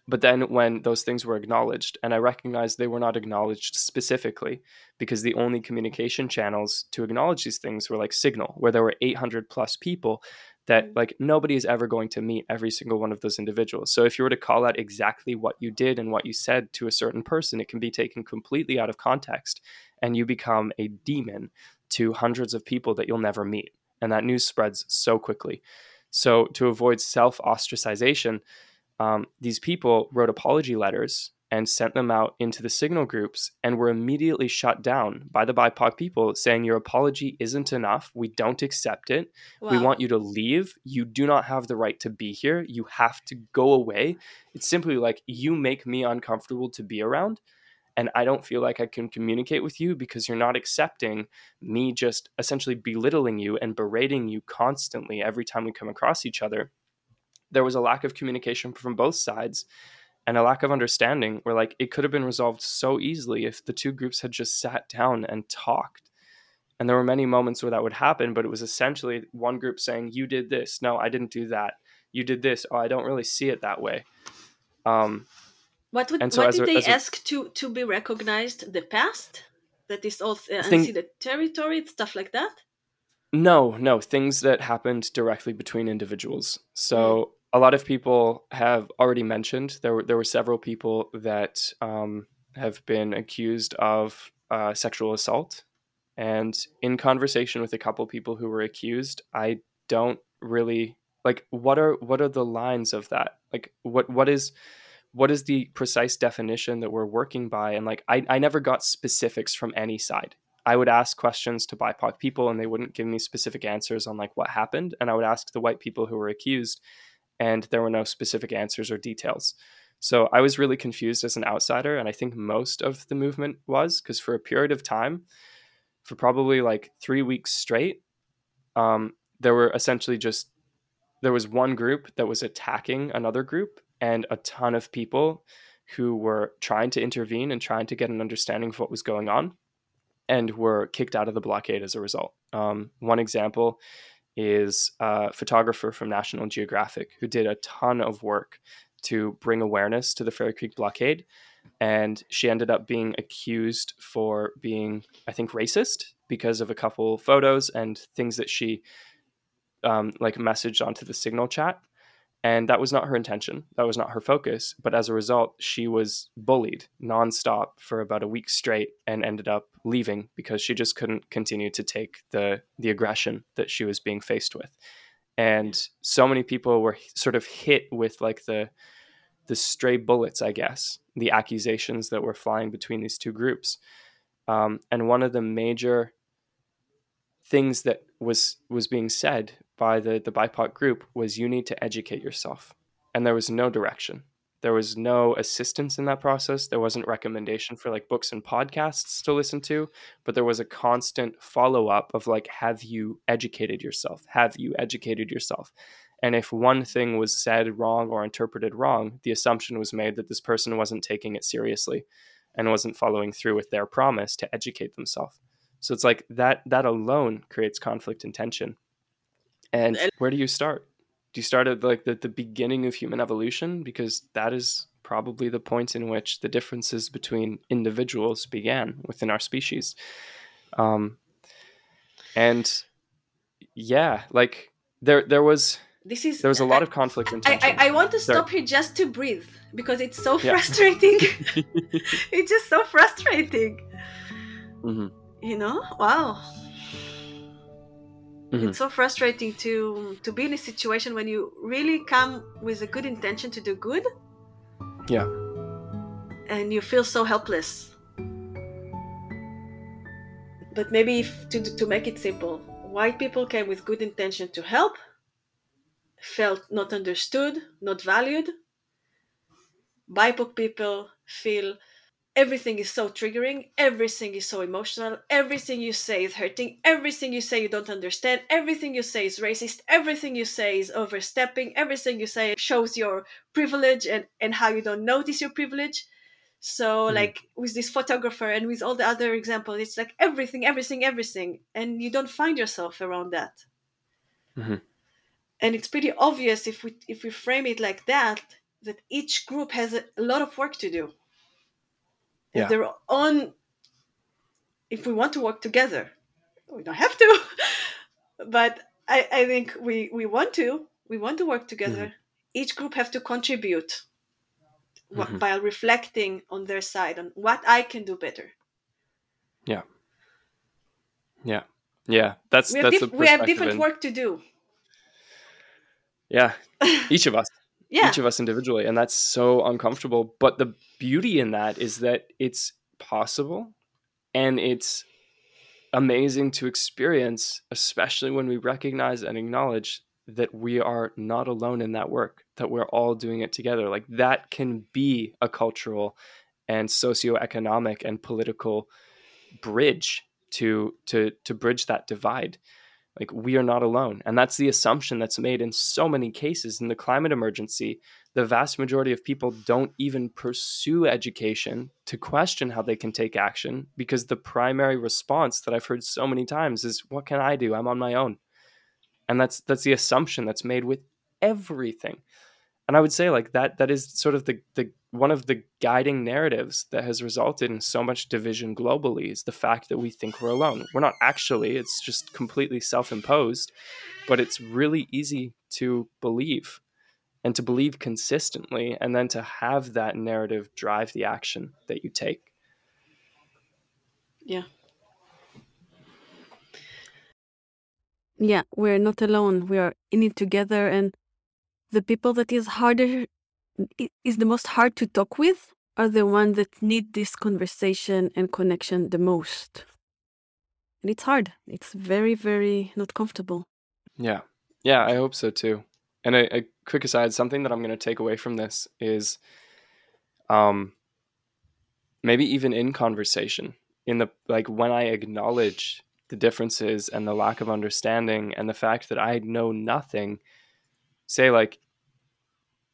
But then when those things were acknowledged, and I recognized they were not acknowledged specifically because the only communication channels to acknowledge these things were like Signal, where there were 800 plus people that mm. like nobody is ever going to meet every single one of those individuals. So if you were to call out exactly what you did and what you said to a certain person, it can be taken completely out of context and you become a demon to hundreds of people that you'll never meet. And that news spreads so quickly. So to avoid self ostracization, um, these people wrote apology letters and sent them out into the signal groups and were immediately shut down by the BIPOC people saying, Your apology isn't enough. We don't accept it. Wow. We want you to leave. You do not have the right to be here. You have to go away. It's simply like, You make me uncomfortable to be around. And I don't feel like I can communicate with you because you're not accepting me just essentially belittling you and berating you constantly every time we come across each other there was a lack of communication from both sides and a lack of understanding where like it could have been resolved so easily if the two groups had just sat down and talked. And there were many moments where that would happen but it was essentially one group saying you did this. No i didn't do that. You did this. Oh i don't really see it that way. Um what would so what did a, they ask to to be recognized? The past? That is all uh, thing, the territory stuff like that? No no. Things that happened directly between individuals. So mm a lot of people have already mentioned there were there were several people that um, have been accused of uh, sexual assault, and in conversation with a couple people who were accused, I don't really like what are what are the lines of that? Like what what is what is the precise definition that we're working by? And like I, I never got specifics from any side. I would ask questions to BIPOC people and they wouldn't give me specific answers on like what happened. And I would ask the white people who were accused and there were no specific answers or details. So I was really confused as an outsider. And I think most of the movement was because for a period of time, for probably like three weeks straight, um, there were essentially just there was one group that was attacking another group and a ton of people who were trying to intervene and trying to get an understanding of what was going on and were kicked out of the blockade as a result. Um, one example is a photographer from National Geographic who did a ton of work to bring awareness to the Fairy Creek blockade. And she ended up being accused for being, I think, racist because of a couple photos and things that she um, like messaged onto the signal chat and that was not her intention. That was not her focus. But as a result, she was bullied nonstop for about a week straight and ended up leaving because she just couldn't continue to take the the aggression that she was being faced with. And so many people were sort of hit with like the the stray bullets, I guess, the accusations that were flying between these two groups. Um, and one of the major things that was was being said by the the BIPOC group was you need to educate yourself, and there was no direction. There was no assistance in that process. There wasn't recommendation for like books and podcasts to listen to, but there was a constant follow up of like, have you educated yourself? Have you educated yourself? And if one thing was said wrong or interpreted wrong, the assumption was made that this person wasn't taking it seriously and wasn't following through with their promise to educate themselves. So it's like that that alone creates conflict and tension. And where do you start? Do you start at like the, the beginning of human evolution? Because that is probably the point in which the differences between individuals began within our species. Um, and yeah, like there there was this is there was a lot I, of conflict and. I, I, I want to stop there. here just to breathe because it's so yeah. frustrating. <laughs> <laughs> it's just so frustrating. Mm-hmm you know wow mm-hmm. it's so frustrating to to be in a situation when you really come with a good intention to do good. Yeah. And you feel so helpless. But maybe if, to, to make it simple white people came with good intention to help felt not understood not valued. Bipoc people feel everything is so triggering. Everything is so emotional. Everything you say is hurting. Everything you say you don't understand. Everything you say is racist. Everything you say is overstepping. Everything you say shows your privilege and and how you don't notice your privilege. So mm. like with this photographer and with all the other examples it's like everything everything everything. And you don't find yourself around that. Mm-hmm. and it's pretty obvious if we if we frame it like that that each group has a lot of work to do yeah. their own if we want to work together we don't have to <laughs> but I, I think we we want to we want to work together mm-hmm. each group have to contribute mm-hmm. by reflecting on their side on what i can do better yeah yeah yeah that's we have, that's dif- we have different in... work to do yeah <laughs> each of us yeah. each of us individually and that's so uncomfortable but the beauty in that is that it's possible and it's amazing to experience especially when we recognize and acknowledge that we are not alone in that work that we're all doing it together like that can be a cultural and socioeconomic and political bridge to to to bridge that divide like we are not alone. And that's the assumption that's made in so many cases in the climate emergency. The vast majority of people don't even pursue education to question how they can take action because the primary response that I've heard so many times is what can I do? I'm on my own. And that's that's the assumption that's made with everything. And I would say like that that is sort of the the one of the guiding narratives that has resulted in so much division globally is the fact that we think we're alone. We're not actually, it's just completely self imposed, but it's really easy to believe and to believe consistently, and then to have that narrative drive the action that you take. Yeah. Yeah, we're not alone. We are in it together, and the people that is harder is the most hard to talk with are the ones that need this conversation and connection the most. And it's hard. It's very, very not comfortable. Yeah. Yeah, I hope so too. And a, a quick aside, something that I'm going to take away from this is um maybe even in conversation, in the like when I acknowledge the differences and the lack of understanding and the fact that I know nothing, say like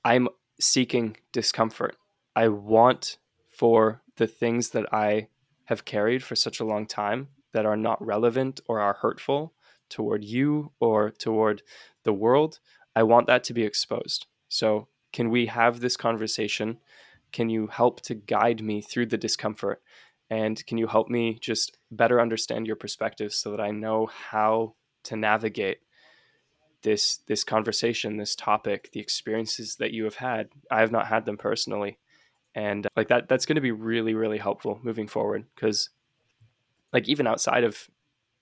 I'm seeking discomfort. I want for the things that I have carried for such a long time that are not relevant or are hurtful toward you or toward the world, I want that to be exposed. So, can we have this conversation? Can you help to guide me through the discomfort? And can you help me just better understand your perspective so that I know how to navigate this this conversation, this topic, the experiences that you have had? I have not had them personally. And uh, like that that's going to be really really helpful moving forward because like even outside of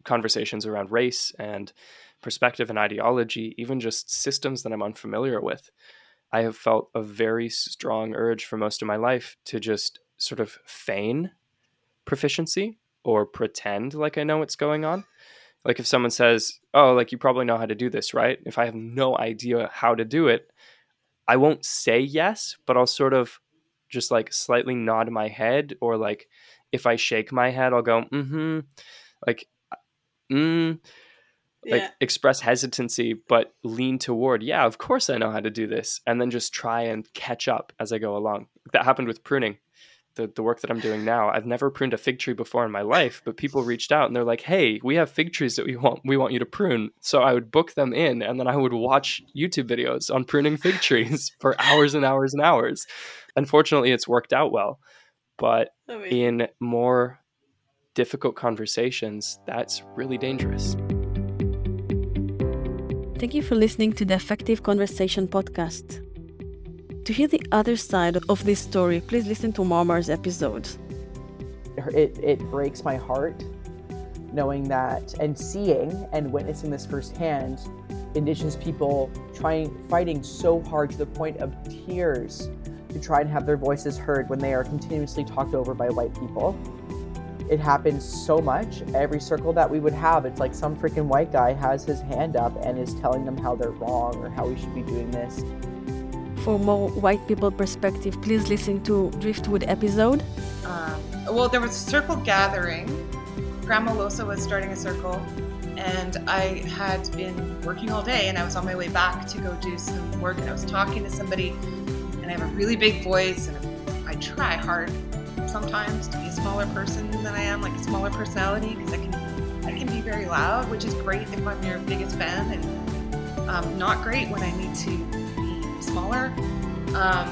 conversations around race and perspective and ideology, even just systems that I'm unfamiliar with, I have felt a very strong urge for most of my life to just sort of feign proficiency or pretend like I know what's going on. Like if someone says, "Oh, like you probably know how to do this, right?" If I have no idea how to do it, I won't say yes, but I'll sort of just like slightly nod my head or like if I shake my head, I'll go, "Mm-hmm." Like mm like yeah. express hesitancy but lean toward yeah of course i know how to do this and then just try and catch up as i go along. That happened with pruning the, the work that i'm doing now. I've never pruned a fig tree before in my life but people reached out and they're like hey we have fig trees that we want we want you to prune. So i would book them in and then i would watch youtube videos on pruning fig trees <laughs> for hours and hours and hours. Unfortunately it's worked out well but in more difficult conversations that's really dangerous Thank you for listening to the Effective Conversation podcast. To hear the other side of this story, please listen to Marmar's episode. It, it breaks my heart knowing that and seeing and witnessing this firsthand indigenous people trying fighting so hard to the point of tears to try and have their voices heard when they are continuously talked over by white people it happens so much. Every circle that we would have, it's like some freaking white guy has his hand up and is telling them how they're wrong or how we should be doing this. For more white people perspective, please listen to Driftwood episode. Um, well, there was a circle gathering. Grandma Losa was starting a circle, and I had been working all day, and I was on my way back to go do some work, and I was talking to somebody, and I have a really big voice, and I try hard sometimes to be a smaller person than I am, like a smaller personality, because I can I can be very loud, which is great if I'm your biggest fan, and um, not great when I need to be smaller. Um,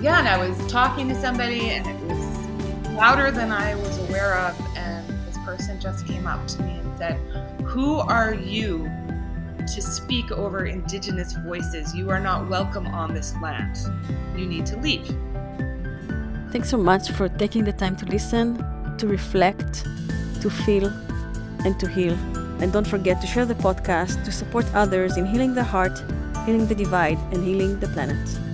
yeah, and I was talking to somebody, and it was louder than I was aware of, and this person just came up to me and said, "Who are you?" To speak over Indigenous voices. You are not welcome on this land. You need to leave. Thanks so much for taking the time to listen, to reflect, to feel, and to heal. And don't forget to share the podcast to support others in healing the heart, healing the divide, and healing the planet.